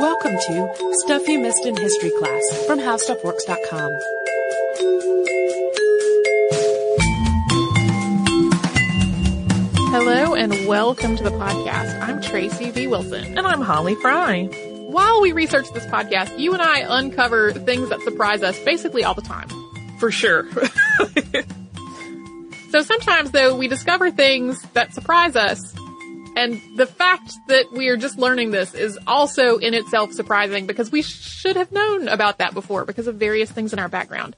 Welcome to Stuff You Missed in History Class from HowStuffWorks.com. Hello and welcome to the podcast. I'm Tracy V. Wilson. And I'm Holly Fry. While we research this podcast, you and I uncover things that surprise us basically all the time. For sure. So sometimes though, we discover things that surprise us. And the fact that we are just learning this is also in itself surprising because we should have known about that before because of various things in our background.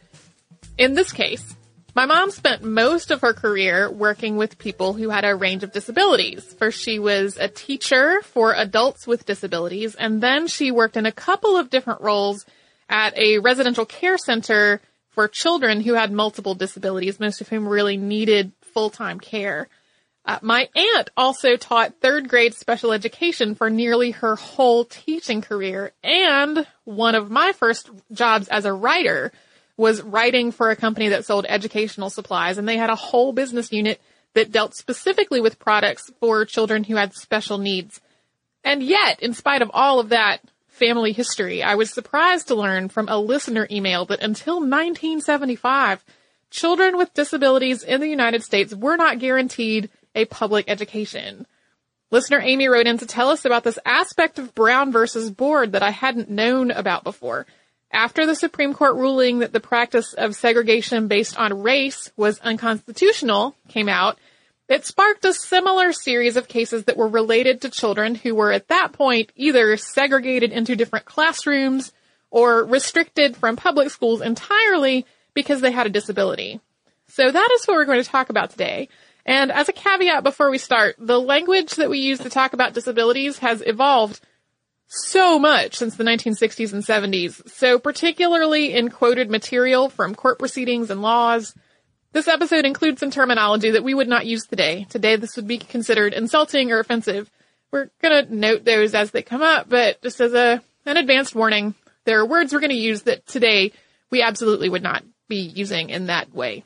In this case, my mom spent most of her career working with people who had a range of disabilities. First, she was a teacher for adults with disabilities, and then she worked in a couple of different roles at a residential care center for children who had multiple disabilities, most of whom really needed full-time care. Uh, my aunt also taught third grade special education for nearly her whole teaching career, and one of my first jobs as a writer was writing for a company that sold educational supplies, and they had a whole business unit that dealt specifically with products for children who had special needs. And yet, in spite of all of that family history, I was surprised to learn from a listener email that until 1975, children with disabilities in the United States were not guaranteed a public education. Listener Amy wrote in to tell us about this aspect of Brown versus Board that I hadn't known about before. After the Supreme Court ruling that the practice of segregation based on race was unconstitutional came out, it sparked a similar series of cases that were related to children who were at that point either segregated into different classrooms or restricted from public schools entirely because they had a disability. So that is what we're going to talk about today. And as a caveat before we start, the language that we use to talk about disabilities has evolved so much since the 1960s and 70s. So particularly in quoted material from court proceedings and laws, this episode includes some terminology that we would not use today. Today this would be considered insulting or offensive. We're gonna note those as they come up, but just as a, an advanced warning, there are words we're gonna use that today we absolutely would not be using in that way.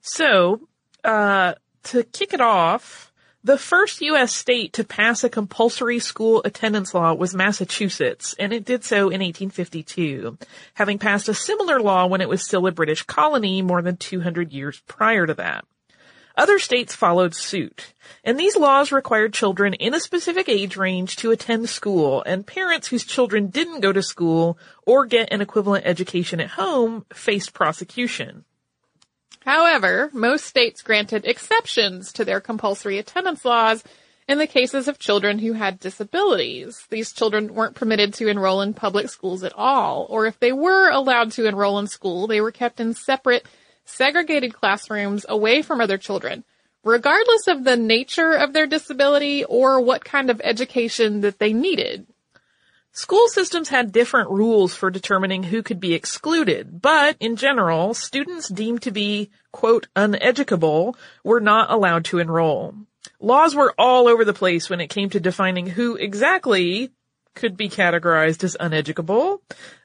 So, uh, to kick it off, the first U.S. state to pass a compulsory school attendance law was Massachusetts, and it did so in 1852, having passed a similar law when it was still a British colony more than 200 years prior to that. Other states followed suit, and these laws required children in a specific age range to attend school, and parents whose children didn't go to school or get an equivalent education at home faced prosecution. However, most states granted exceptions to their compulsory attendance laws in the cases of children who had disabilities. These children weren't permitted to enroll in public schools at all, or if they were allowed to enroll in school, they were kept in separate, segregated classrooms away from other children, regardless of the nature of their disability or what kind of education that they needed. School systems had different rules for determining who could be excluded, but in general, students deemed to be, quote, uneducable were not allowed to enroll. Laws were all over the place when it came to defining who exactly could be categorized as uneducable.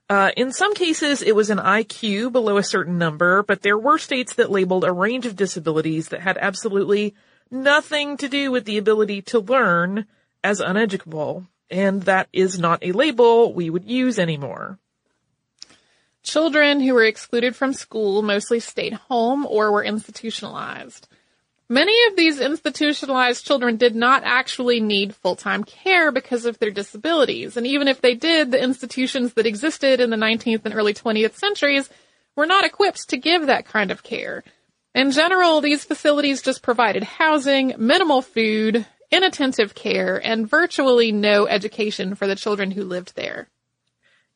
Uh, in some cases, it was an IQ below a certain number, but there were states that labeled a range of disabilities that had absolutely nothing to do with the ability to learn as uneducable and that is not a label we would use anymore. Children who were excluded from school mostly stayed home or were institutionalized. Many of these institutionalized children did not actually need full-time care because of their disabilities, and even if they did, the institutions that existed in the 19th and early 20th centuries were not equipped to give that kind of care. In general, these facilities just provided housing, minimal food, inattentive care, and virtually no education for the children who lived there.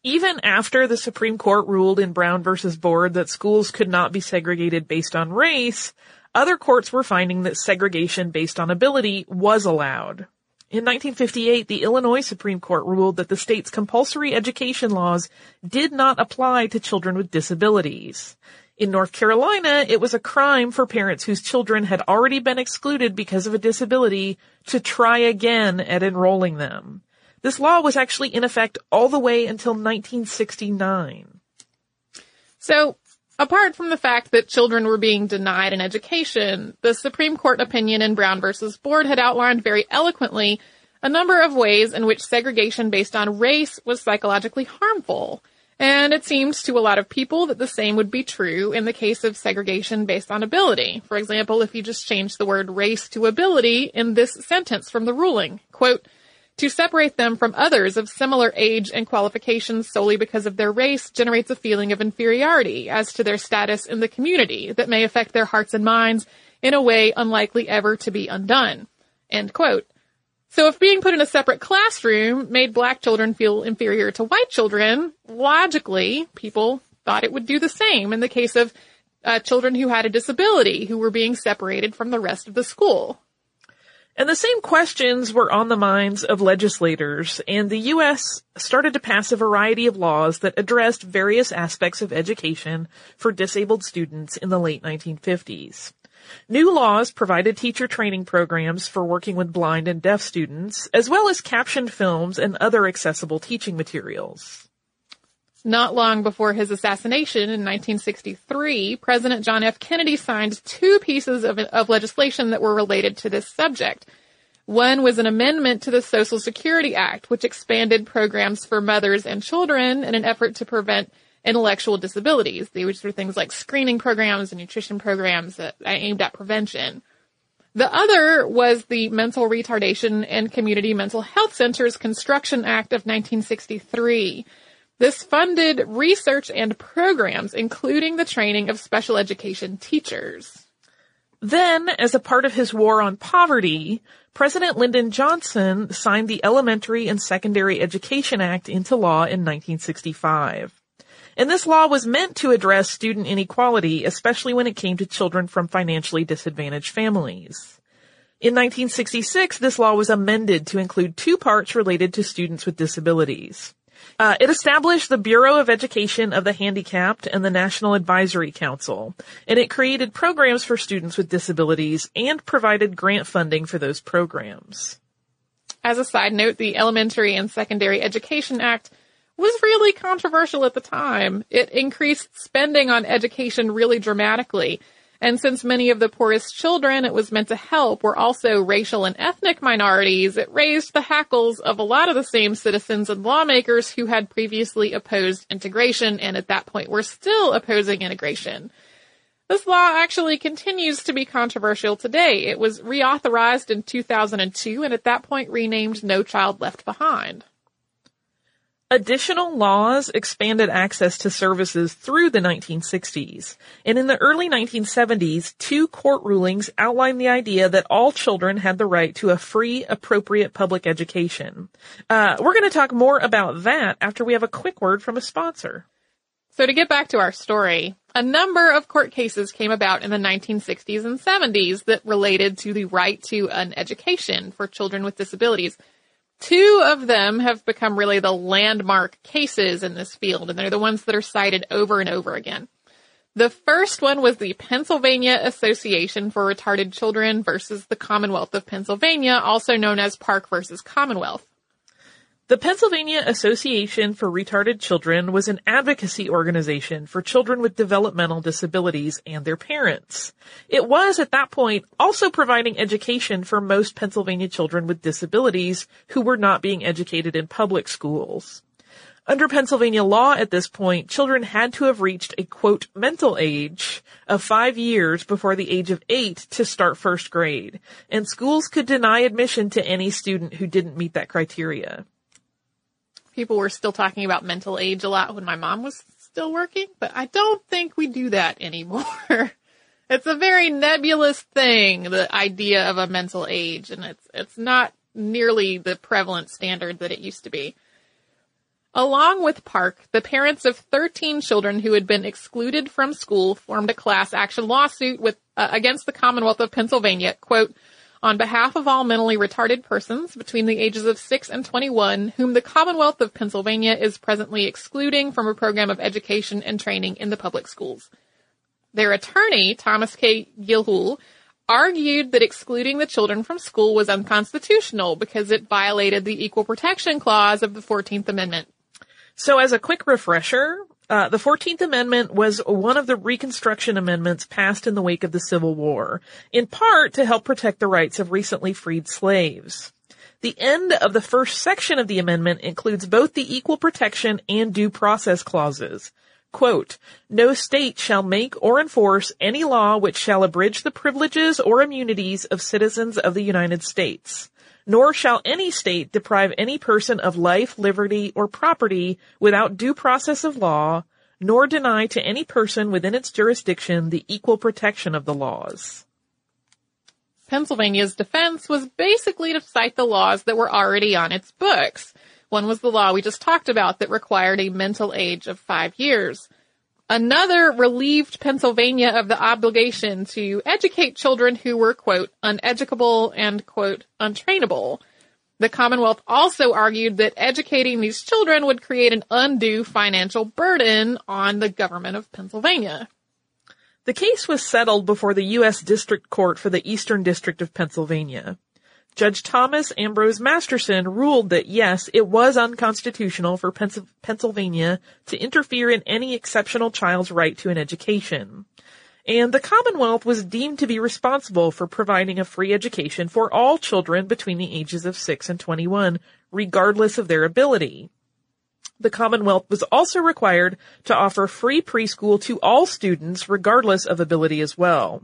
Even after the Supreme Court ruled in Brown versus Board that schools could not be segregated based on race, other courts were finding that segregation based on ability was allowed. In 1958, the Illinois Supreme Court ruled that the state's compulsory education laws did not apply to children with disabilities. In North Carolina, it was a crime for parents whose children had already been excluded because of a disability to try again at enrolling them. This law was actually in effect all the way until 1969. So, apart from the fact that children were being denied an education, the Supreme Court opinion in Brown versus Board had outlined very eloquently a number of ways in which segregation based on race was psychologically harmful. And it seems to a lot of people that the same would be true in the case of segregation based on ability. For example, if you just change the word race to ability in this sentence from the ruling, quote, to separate them from others of similar age and qualifications solely because of their race generates a feeling of inferiority as to their status in the community that may affect their hearts and minds in a way unlikely ever to be undone. End quote. So if being put in a separate classroom made black children feel inferior to white children, logically, people thought it would do the same in the case of uh, children who had a disability who were being separated from the rest of the school. And the same questions were on the minds of legislators, and the U.S. started to pass a variety of laws that addressed various aspects of education for disabled students in the late 1950s. New laws provided teacher training programs for working with blind and deaf students, as well as captioned films and other accessible teaching materials. Not long before his assassination in 1963, President John F. Kennedy signed two pieces of, of, legislation that were related to this subject. One was an amendment to the Social Security Act, which expanded programs for mothers and children in an effort to prevent intellectual disabilities. These were things like screening programs and nutrition programs that aimed at prevention. The other was the Mental Retardation and Community Mental Health Centers Construction Act of 1963. This funded research and programs, including the training of special education teachers. Then, as a part of his war on poverty, President Lyndon Johnson signed the Elementary and Secondary Education Act into law in 1965. And this law was meant to address student inequality, especially when it came to children from financially disadvantaged families. In 1966, this law was amended to include two parts related to students with disabilities. Uh, it established the Bureau of Education of the Handicapped and the National Advisory Council, and it created programs for students with disabilities and provided grant funding for those programs. As a side note, the Elementary and Secondary Education Act was really controversial at the time. It increased spending on education really dramatically. And since many of the poorest children it was meant to help were also racial and ethnic minorities, it raised the hackles of a lot of the same citizens and lawmakers who had previously opposed integration and at that point were still opposing integration. This law actually continues to be controversial today. It was reauthorized in 2002 and at that point renamed No Child Left Behind. Additional laws expanded access to services through the 1960s, and in the early 1970s, two court rulings outlined the idea that all children had the right to a free, appropriate public education. Uh, we're going to talk more about that after we have a quick word from a sponsor. So to get back to our story, a number of court cases came about in the 1960s and 70s that related to the right to an education for children with disabilities. Two of them have become really the landmark cases in this field, and they're the ones that are cited over and over again. The first one was the Pennsylvania Association for Retarded Children versus the Commonwealth of Pennsylvania, also known as PARC versus Commonwealth. The Pennsylvania Association for Retarded Children was an advocacy organization for children with developmental disabilities and their parents. It was at that point also providing education for most Pennsylvania children with disabilities who were not being educated in public schools. Under Pennsylvania law at this point, children had to have reached a quote mental age of five years before the age of eight to start first grade, and schools could deny admission to any student who didn't meet that criteria people were still talking about mental age a lot when my mom was still working, but I don't think we do that anymore. it's a very nebulous thing, the idea of a mental age, and it's, it's not nearly the prevalent standard that it used to be. Along with PARC, the parents of 13 children who had been excluded from school formed a class action lawsuit with, uh, against the Commonwealth of Pennsylvania, quote, on behalf of all mentally retarded persons between the ages of 6 and 21 whom the Commonwealth of Pennsylvania is presently excluding from a program of education and training in the public schools. Their attorney, Thomas K. Gilhool, argued that excluding the children from school was unconstitutional because it violated the Equal Protection Clause of the 14th Amendment. So as a quick refresher, uh, the 14th Amendment was one of the Reconstruction Amendments passed in the wake of the Civil War, in part to help protect the rights of recently freed slaves. The end of the first section of the amendment includes both the equal protection and due process clauses. Quote, no state shall make or enforce any law which shall abridge the privileges or immunities of citizens of the United States. Nor shall any state deprive any person of life, liberty, or property without due process of law, nor deny to any person within its jurisdiction the equal protection of the laws. Pennsylvania's defense was basically to cite the laws that were already on its books. One was the law we just talked about that required a mental age of five years. Another relieved Pennsylvania of the obligation to educate children who were, quote, uneducable and, quote, untrainable. The Commonwealth also argued that educating these children would create an undue financial burden on the government of Pennsylvania. The case was settled before the U.S. District Court for the Eastern District of Pennsylvania. Judge Thomas Ambrose Masterson ruled that yes, it was unconstitutional for Pennsylvania to interfere in any exceptional child's right to an education. And the Commonwealth was deemed to be responsible for providing a free education for all children between the ages of 6 and 21, regardless of their ability. The Commonwealth was also required to offer free preschool to all students regardless of ability as well.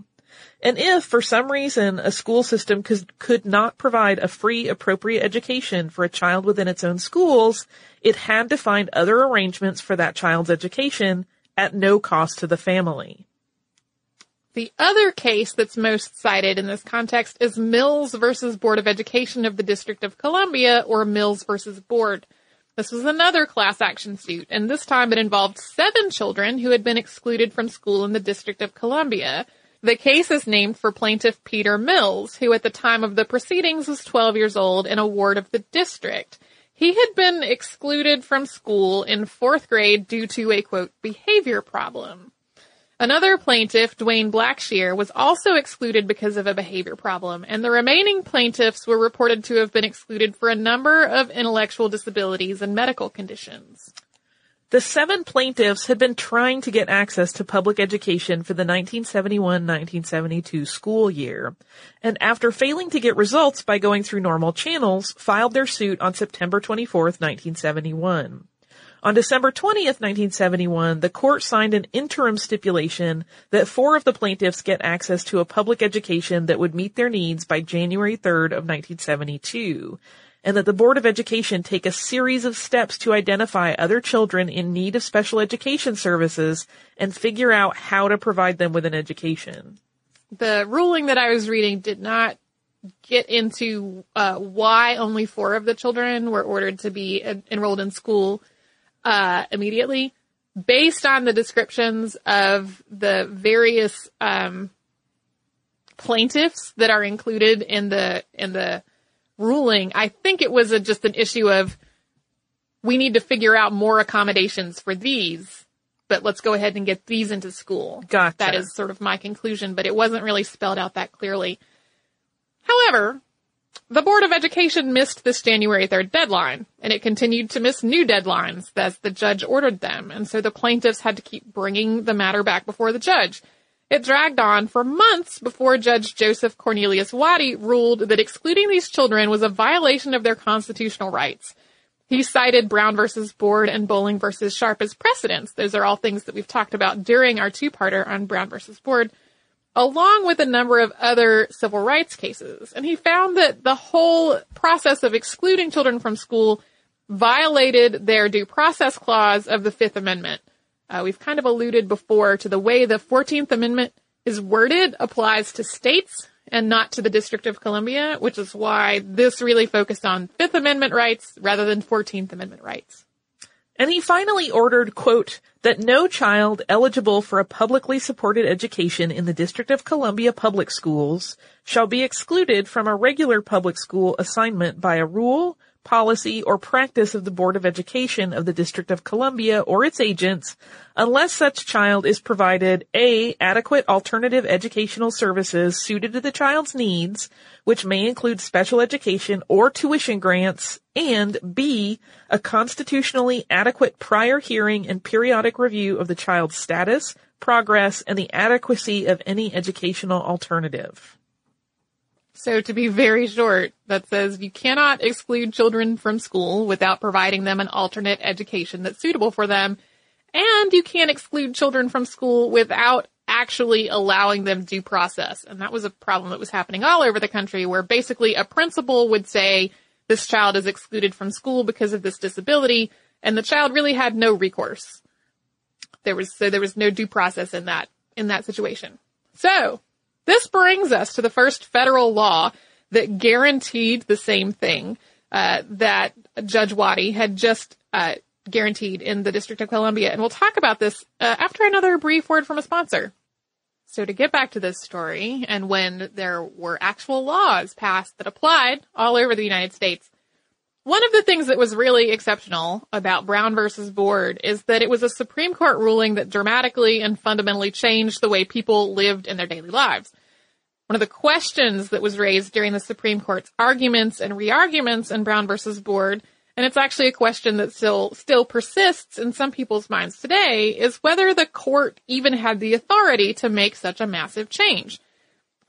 And if, for some reason, a school system could, could not provide a free, appropriate education for a child within its own schools, it had to find other arrangements for that child's education at no cost to the family. The other case that's most cited in this context is Mills versus Board of Education of the District of Columbia, or Mills versus Board. This was another class action suit, and this time it involved seven children who had been excluded from school in the District of Columbia. The case is named for plaintiff Peter Mills, who at the time of the proceedings was 12 years old and a ward of the district. He had been excluded from school in fourth grade due to a quote, behavior problem. Another plaintiff, Dwayne Blackshear, was also excluded because of a behavior problem, and the remaining plaintiffs were reported to have been excluded for a number of intellectual disabilities and medical conditions. The seven plaintiffs had been trying to get access to public education for the 1971-1972 school year, and after failing to get results by going through normal channels, filed their suit on September 24, 1971. On December 20th, 1971, the court signed an interim stipulation that four of the plaintiffs get access to a public education that would meet their needs by January 3rd of 1972, and that the Board of Education take a series of steps to identify other children in need of special education services and figure out how to provide them with an education. The ruling that I was reading did not get into uh, why only four of the children were ordered to be enrolled in school uh, immediately based on the descriptions of the various um, plaintiffs that are included in the in the ruling. I think it was a, just an issue of we need to figure out more accommodations for these, but let's go ahead and get these into school. Gotcha. That is sort of my conclusion, but it wasn't really spelled out that clearly. However, the Board of Education missed this January 3rd deadline, and it continued to miss new deadlines as the judge ordered them, and so the plaintiffs had to keep bringing the matter back before the judge. It dragged on for months before Judge Joseph Cornelius Waddy ruled that excluding these children was a violation of their constitutional rights. He cited Brown versus Board and Bolling versus Sharpe as precedents. Those are all things that we've talked about during our two-parter on Brown versus Board along with a number of other civil rights cases. And he found that the whole process of excluding children from school violated their due process clause of the Fifth Amendment. Uh, we've kind of alluded before to the way the 14th Amendment is worded applies to states and not to the District of Columbia, which is why this really focused on Fifth Amendment rights rather than 14th Amendment rights. And he finally ordered, quote, that no child eligible for a publicly supported education in the District of Columbia public schools shall be excluded from a regular public school assignment by a rule, policy, or practice of the Board of Education of the District of Columbia or its agents unless such child is provided A, adequate alternative educational services suited to the child's needs, which may include special education or tuition grants, and B, a constitutionally adequate prior hearing and periodic review of the child's status, progress, and the adequacy of any educational alternative. So to be very short, that says you cannot exclude children from school without providing them an alternate education that's suitable for them. And you can't exclude children from school without actually allowing them due process. And that was a problem that was happening all over the country where basically a principal would say this child is excluded from school because of this disability and the child really had no recourse. There was, so there was no due process in that, in that situation. So this brings us to the first federal law that guaranteed the same thing uh, that Judge Waddy had just uh, guaranteed in the District of Columbia, and we'll talk about this uh, after another brief word from a sponsor. So to get back to this story, and when there were actual laws passed that applied all over the United States, one of the things that was really exceptional about Brown versus Board is that it was a Supreme Court ruling that dramatically and fundamentally changed the way people lived in their daily lives. One of the questions that was raised during the Supreme Court's arguments and re-arguments in Brown versus Board, and it's actually a question that still, still persists in some people's minds today, is whether the court even had the authority to make such a massive change.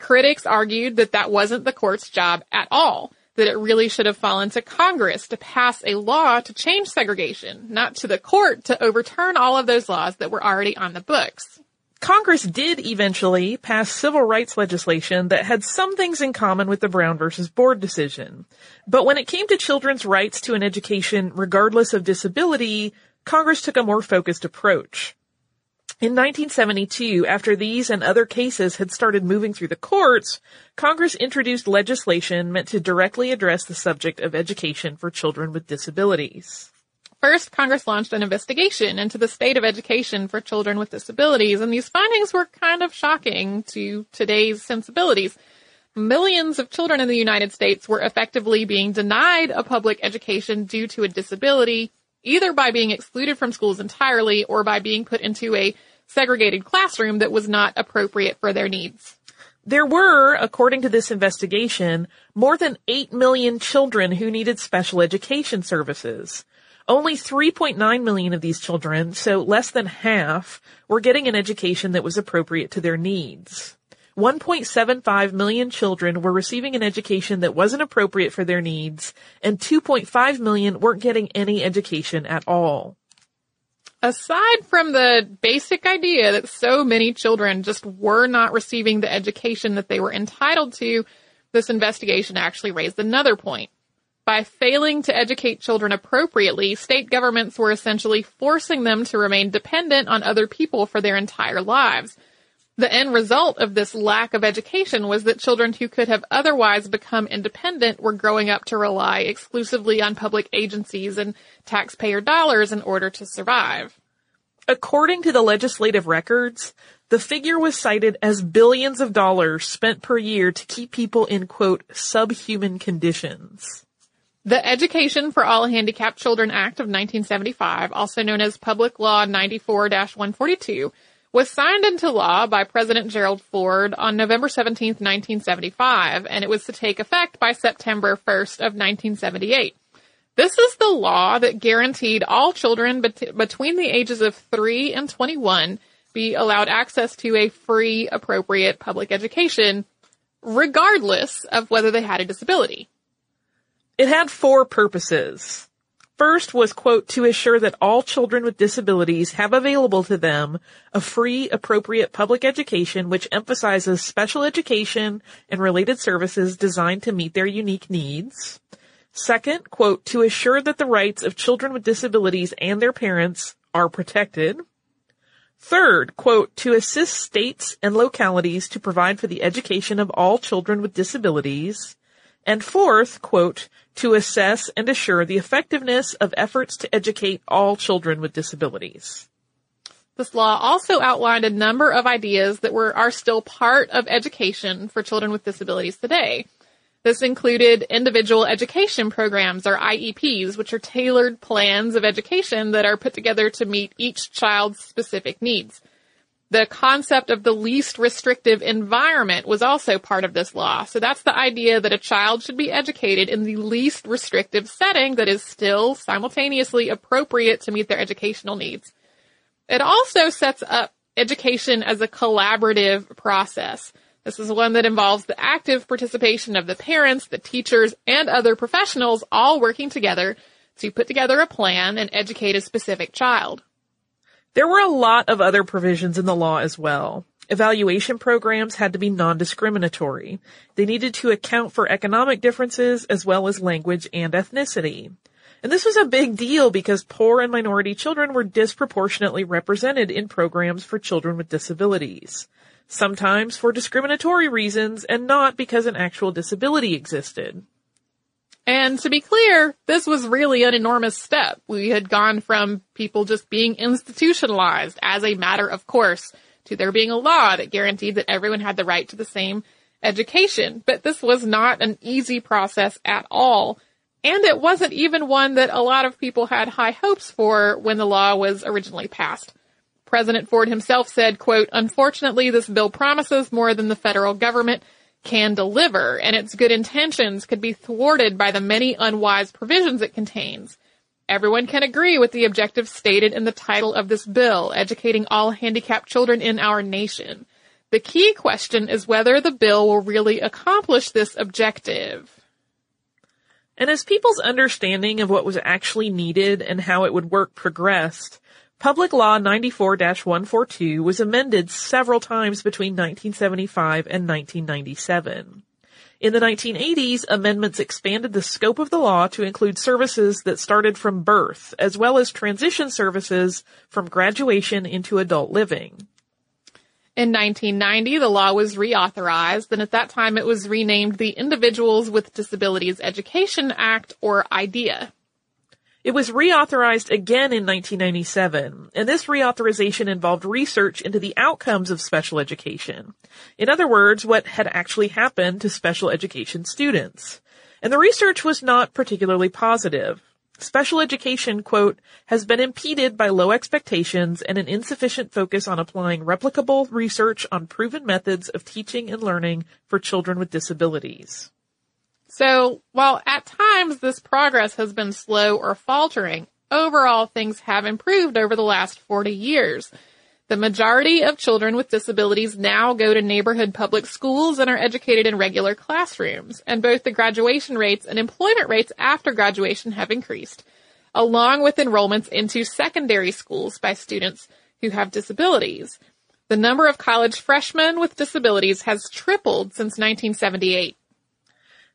Critics argued that that wasn't the court's job at all that it really should have fallen to Congress to pass a law to change segregation, not to the court to overturn all of those laws that were already on the books. Congress did eventually pass civil rights legislation that had some things in common with the Brown versus Board decision. But when it came to children's rights to an education regardless of disability, Congress took a more focused approach. In 1972, after these and other cases had started moving through the courts, Congress introduced legislation meant to directly address the subject of education for children with disabilities. First, Congress launched an investigation into the state of education for children with disabilities, and these findings were kind of shocking to today's sensibilities. Millions of children in the United States were effectively being denied a public education due to a disability, either by being excluded from schools entirely or by being put into a segregated classroom that was not appropriate for their needs. There were, according to this investigation, more than 8 million children who needed special education services. Only 3.9 million of these children, so less than half, were getting an education that was appropriate to their needs. 1.75 million children were receiving an education that wasn't appropriate for their needs, and 2.5 million weren't getting any education at all aside from the basic idea that so many children just were not receiving the education that they were entitled to, this investigation actually raised another point. By failing to educate children appropriately, state governments were essentially forcing them to remain dependent on other people for their entire lives. The end result of this lack of education was that children who could have otherwise become independent were growing up to rely exclusively on public agencies and taxpayer dollars in order to survive. According to the legislative records, the figure was cited as billions of dollars spent per year to keep people in quote, subhuman conditions. The Education for All Handicapped Children Act of 1975, also known as Public Law 94-142, was signed into law by President Gerald Ford on November 17, 1975, and it was to take effect by September 1st of 1978. This is the law that guaranteed all children bet- between the ages of 3 and 21 be allowed access to a free, appropriate public education, regardless of whether they had a disability. It had four purposes. First was, quote, to assure that all children with disabilities have available to them a free, appropriate public education which emphasizes special education and related services designed to meet their unique needs. Second, quote, to assure that the rights of children with disabilities and their parents are protected. Third, quote, to assist states and localities to provide for the education of all children with disabilities. And fourth, quote, to assess and assure the effectiveness of efforts to educate all children with disabilities. This law also outlined a number of ideas that were, are still part of education for children with disabilities today. This included individual education programs or IEPs, which are tailored plans of education that are put together to meet each child's specific needs. The concept of the least restrictive environment was also part of this law. So that's the idea that a child should be educated in the least restrictive setting that is still simultaneously appropriate to meet their educational needs. It also sets up education as a collaborative process. This is one that involves the active participation of the parents, the teachers, and other professionals all working together to put together a plan and educate a specific child. There were a lot of other provisions in the law as well. Evaluation programs had to be non-discriminatory. They needed to account for economic differences as well as language and ethnicity. And this was a big deal because poor and minority children were disproportionately represented in programs for children with disabilities. Sometimes for discriminatory reasons and not because an actual disability existed. And to be clear, this was really an enormous step. We had gone from people just being institutionalized as a matter of course to there being a law that guaranteed that everyone had the right to the same education. But this was not an easy process at all. And it wasn't even one that a lot of people had high hopes for when the law was originally passed. President Ford himself said, quote, unfortunately, this bill promises more than the federal government can deliver, and its good intentions could be thwarted by the many unwise provisions it contains. Everyone can agree with the objective stated in the title of this bill, educating all handicapped children in our nation. The key question is whether the bill will really accomplish this objective. And as people's understanding of what was actually needed and how it would work progressed, Public Law 94-142 was amended several times between 1975 and 1997. In the 1980s, amendments expanded the scope of the law to include services that started from birth, as well as transition services from graduation into adult living. In 1990, the law was reauthorized, and at that time it was renamed the Individuals with Disabilities Education Act, or IDEA. It was reauthorized again in 1997, and this reauthorization involved research into the outcomes of special education. In other words, what had actually happened to special education students. And the research was not particularly positive. Special education, quote, has been impeded by low expectations and an insufficient focus on applying replicable research on proven methods of teaching and learning for children with disabilities. So while at times this progress has been slow or faltering, overall things have improved over the last 40 years. The majority of children with disabilities now go to neighborhood public schools and are educated in regular classrooms, and both the graduation rates and employment rates after graduation have increased, along with enrollments into secondary schools by students who have disabilities. The number of college freshmen with disabilities has tripled since 1978.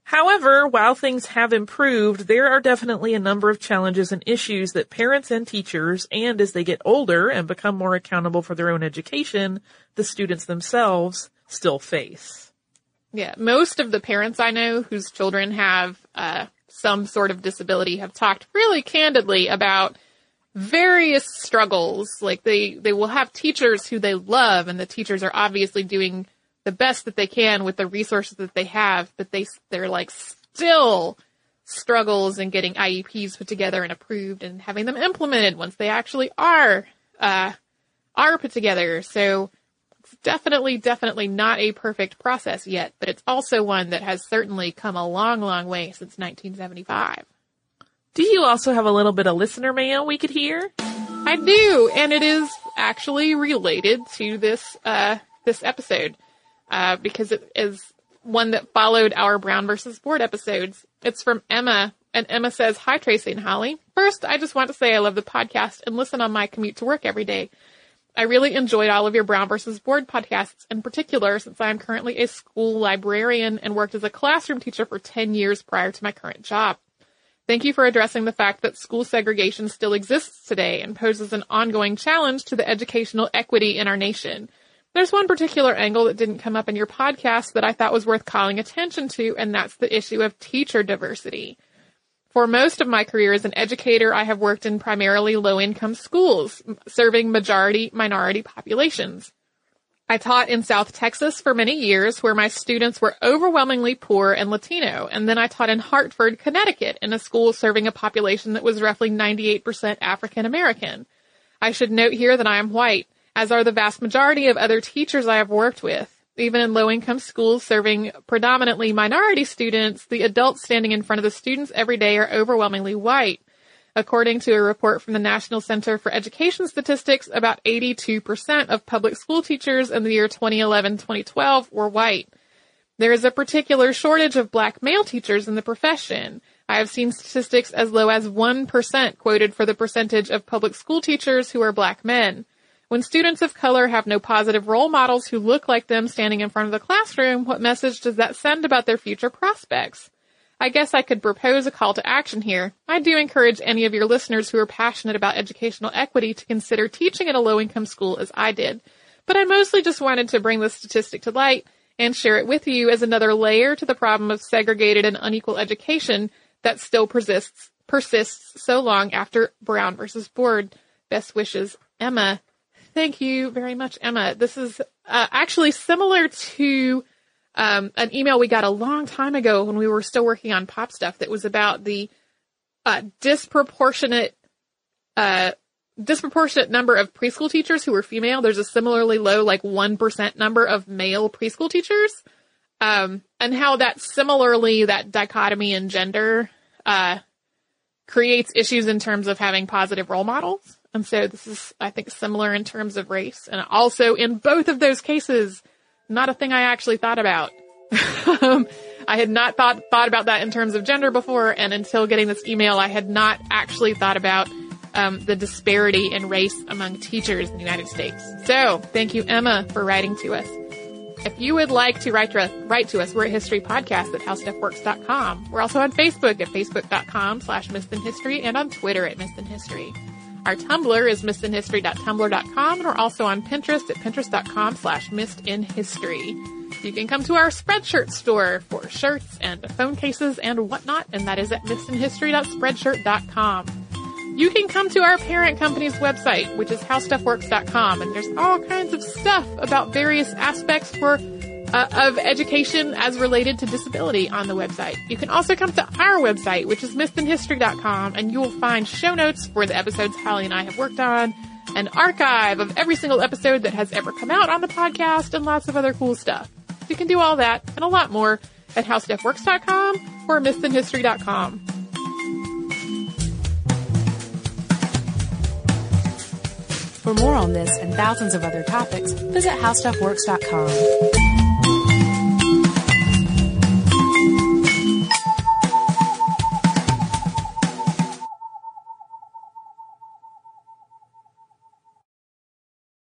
However, while things have improved, there are definitely a number of challenges and issues that parents and teachers, and as they get older and become more accountable for their own education, the students themselves still face. Yeah, most of the parents I know whose children have uh, some sort of disability have talked really candidly about various struggles. Like they they will have teachers who they love, and the teachers are obviously doing the best that they can with the resources that they have, but they they're like still struggles in getting IEPs put together and approved and having them implemented once they actually are uh, are put together. So it's definitely definitely not a perfect process yet, but it's also one that has certainly come a long long way since 1975. Do you also have a little bit of listener mail we could hear? I do, and it is actually related to this uh, this episode uh, because it is one that followed our Brown versus Board episodes. It's from Emma, and Emma says, Hi, Tracy and Holly. First, I just want to say I love the podcast and listen on my commute to work every day. I really enjoyed all of your Brown versus Board podcasts in particular since I am currently a school librarian and worked as a classroom teacher for 10 years prior to my current job. Thank you for addressing the fact that school segregation still exists today and poses an ongoing challenge to the educational equity in our nation. There's one particular angle that didn't come up in your podcast that I thought was worth calling attention to, and that's the issue of teacher diversity. For most of my career as an educator, I have worked in primarily low income schools, serving majority minority populations. I taught in South Texas for many years where my students were overwhelmingly poor and Latino, and then I taught in Hartford, Connecticut in a school serving a population that was roughly 98% African American. I should note here that I am white as are the vast majority of other teachers I have worked with. Even in low income schools serving predominantly minority students, the adults standing in front of the students every day are overwhelmingly white. According to a report from the National Center for Education Statistics, about 82% of public school teachers in the year 2011-2012 were white. There is a particular shortage of black male teachers in the profession. I have seen statistics as low as 1% quoted for the percentage of public school teachers who are black men. When students of color have no positive role models who look like them standing in front of the classroom, what message does that send about their future prospects? I guess I could propose a call to action here. I do encourage any of your listeners who are passionate about educational equity to consider teaching at a low income school as I did. But I mostly just wanted to bring this statistic to light and share it with you as another layer to the problem of segregated and unequal education that still persists, persists so long after Brown versus Board. Best wishes, Emma. Thank you very much, Emma. This is uh, actually similar to um, an email we got a long time ago when we were still working on pop stuff that was about the uh, disproportionate uh, disproportionate number of preschool teachers who were female. There's a similarly low, like 1% number of male preschool teachers. Um, and how that similarly, that dichotomy in gender, uh, creates issues in terms of having positive role models. And so this is, I think, similar in terms of race. And also in both of those cases, not a thing I actually thought about. um, I had not thought thought about that in terms of gender before, and until getting this email, I had not actually thought about um, the disparity in race among teachers in the United States. So, thank you, Emma, for writing to us. If you would like to write to, write to us, we're at History Podcast at HowStuffWorks.com. We're also on Facebook at Facebook.com slash History and on Twitter at History. Our Tumblr is missedinhistory.tumblr.com and we're also on Pinterest at pinterest.com slash missedinhistory. You can come to our Spreadshirt store for shirts and phone cases and whatnot, and that is at missedinhistory.spreadshirt.com. You can come to our parent company's website, which is howstuffworks.com, and there's all kinds of stuff about various aspects for uh, of education as related to disability on the website. You can also come to our website, which is missedinhistory.com, and you will find show notes for the episodes Holly and I have worked on, an archive of every single episode that has ever come out on the podcast, and lots of other cool stuff. You can do all that and a lot more at howstuffworks.com or missedinhistory.com. For more on this and thousands of other topics, visit howstuffworks.com.